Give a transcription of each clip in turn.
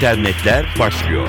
İnternetler başlıyor.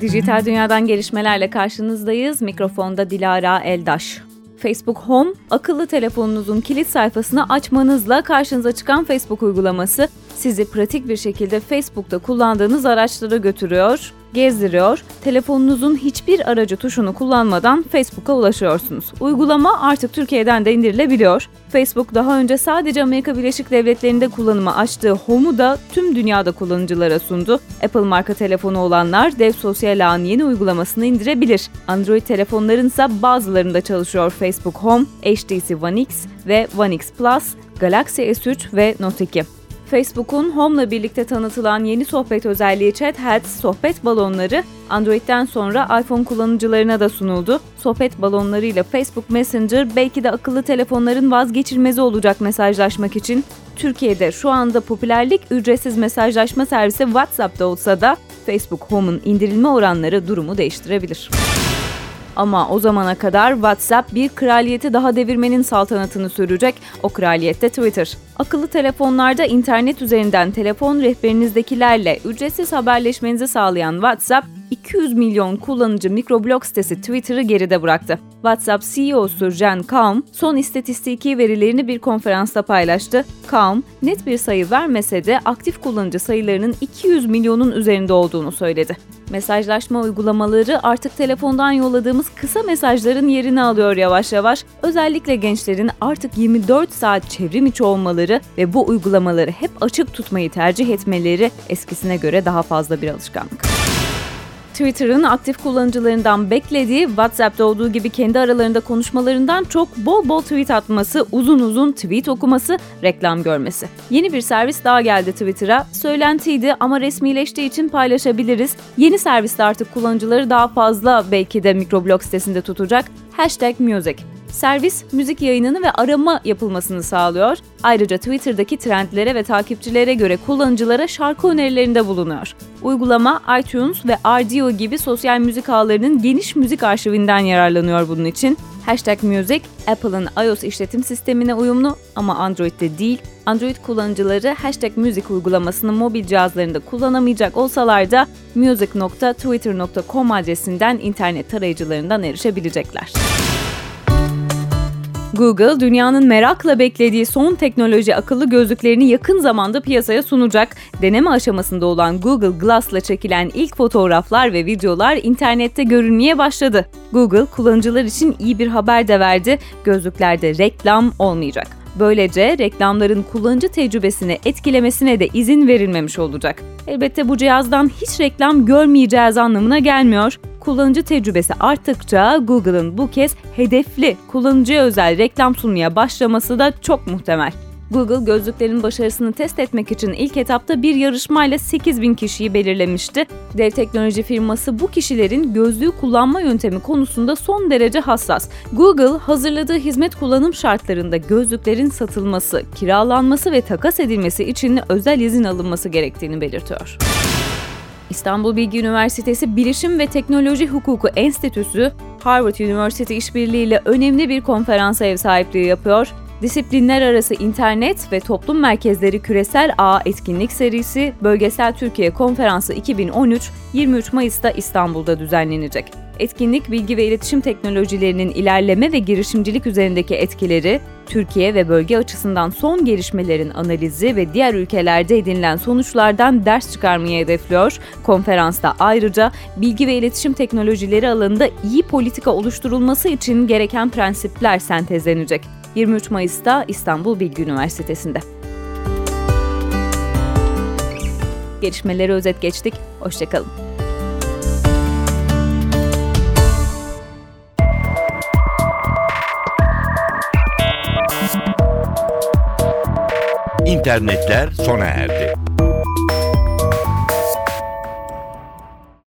Dijital dünyadan gelişmelerle karşınızdayız. Mikrofonda Dilara Eldaş. Facebook Home, akıllı telefonunuzun kilit sayfasını açmanızla karşınıza çıkan Facebook uygulaması sizi pratik bir şekilde Facebook'ta kullandığınız araçlara götürüyor, gezdiriyor. Telefonunuzun hiçbir aracı tuşunu kullanmadan Facebook'a ulaşıyorsunuz. Uygulama artık Türkiye'den de indirilebiliyor. Facebook daha önce sadece Amerika Birleşik Devletleri'nde kullanıma açtığı Home'u da tüm dünyada kullanıcılara sundu. Apple marka telefonu olanlar dev sosyal ağın yeni uygulamasını indirebilir. Android telefonların ise bazılarında çalışıyor Facebook Home, HTC One X ve One X Plus, Galaxy S3 ve Note 2. Facebook'un Home'la birlikte tanıtılan yeni sohbet özelliği Chat Heads sohbet balonları Android'den sonra iPhone kullanıcılarına da sunuldu. Sohbet balonlarıyla Facebook Messenger belki de akıllı telefonların vazgeçilmezi olacak mesajlaşmak için. Türkiye'de şu anda popülerlik ücretsiz mesajlaşma servisi WhatsApp'ta olsa da Facebook Home'un indirilme oranları durumu değiştirebilir. Ama o zamana kadar WhatsApp bir kraliyeti daha devirmenin saltanatını sürecek. O kraliyette Twitter. Akıllı telefonlarda internet üzerinden telefon rehberinizdekilerle ücretsiz haberleşmenizi sağlayan WhatsApp, 200 milyon kullanıcı mikroblog sitesi Twitter'ı geride bıraktı. WhatsApp CEO'su Jen Kaum, son istatistiki verilerini bir konferansta paylaştı. Kaum, net bir sayı vermese de aktif kullanıcı sayılarının 200 milyonun üzerinde olduğunu söyledi. Mesajlaşma uygulamaları artık telefondan yolladığımız kısa mesajların yerini alıyor yavaş yavaş. Özellikle gençlerin artık 24 saat çevrim içi olmaları ve bu uygulamaları hep açık tutmayı tercih etmeleri eskisine göre daha fazla bir alışkanlık. Twitter'ın aktif kullanıcılarından beklediği WhatsApp'ta olduğu gibi kendi aralarında konuşmalarından çok bol bol tweet atması, uzun uzun tweet okuması, reklam görmesi. Yeni bir servis daha geldi Twitter'a. Söylentiydi ama resmileştiği için paylaşabiliriz. Yeni serviste artık kullanıcıları daha fazla belki de mikroblog sitesinde tutacak. Hashtag Music. Servis müzik yayınını ve arama yapılmasını sağlıyor. Ayrıca Twitter'daki trendlere ve takipçilere göre kullanıcılara şarkı önerilerinde bulunuyor. Uygulama iTunes ve RDO gibi sosyal müzik ağlarının geniş müzik arşivinden yararlanıyor bunun için. Hashtag Music, Apple'ın iOS işletim sistemine uyumlu ama Android'de değil. Android kullanıcıları Hashtag Music uygulamasını mobil cihazlarında kullanamayacak olsalar da music.twitter.com adresinden internet tarayıcılarından erişebilecekler. Google, dünyanın merakla beklediği son teknoloji akıllı gözlüklerini yakın zamanda piyasaya sunacak. Deneme aşamasında olan Google Glass'la çekilen ilk fotoğraflar ve videolar internette görünmeye başladı. Google, kullanıcılar için iyi bir haber de verdi. Gözlüklerde reklam olmayacak. Böylece reklamların kullanıcı tecrübesini etkilemesine de izin verilmemiş olacak. Elbette bu cihazdan hiç reklam görmeyeceğiz anlamına gelmiyor. Kullanıcı tecrübesi arttıkça Google'ın bu kez hedefli kullanıcıya özel reklam sunmaya başlaması da çok muhtemel. Google gözlüklerin başarısını test etmek için ilk etapta bir yarışmayla 8 bin kişiyi belirlemişti. Dev teknoloji firması bu kişilerin gözlüğü kullanma yöntemi konusunda son derece hassas. Google hazırladığı hizmet kullanım şartlarında gözlüklerin satılması, kiralanması ve takas edilmesi için özel izin alınması gerektiğini belirtiyor. İstanbul Bilgi Üniversitesi Bilişim ve Teknoloji Hukuku Enstitüsü, Harvard University işbirliğiyle önemli bir konferansa ev sahipliği yapıyor. Disiplinler arası internet ve toplum merkezleri küresel ağ etkinlik serisi Bölgesel Türkiye Konferansı 2013 23 Mayıs'ta İstanbul'da düzenlenecek. Etkinlik bilgi ve iletişim teknolojilerinin ilerleme ve girişimcilik üzerindeki etkileri, Türkiye ve bölge açısından son gelişmelerin analizi ve diğer ülkelerde edinilen sonuçlardan ders çıkarmayı hedefliyor. Konferansta ayrıca bilgi ve iletişim teknolojileri alanında iyi politika oluşturulması için gereken prensipler sentezlenecek. 23 Mayıs'ta İstanbul Bilgi Üniversitesi'nde. Gelişmeleri özet geçtik. Hoşçakalın. İnternetler sona erdi.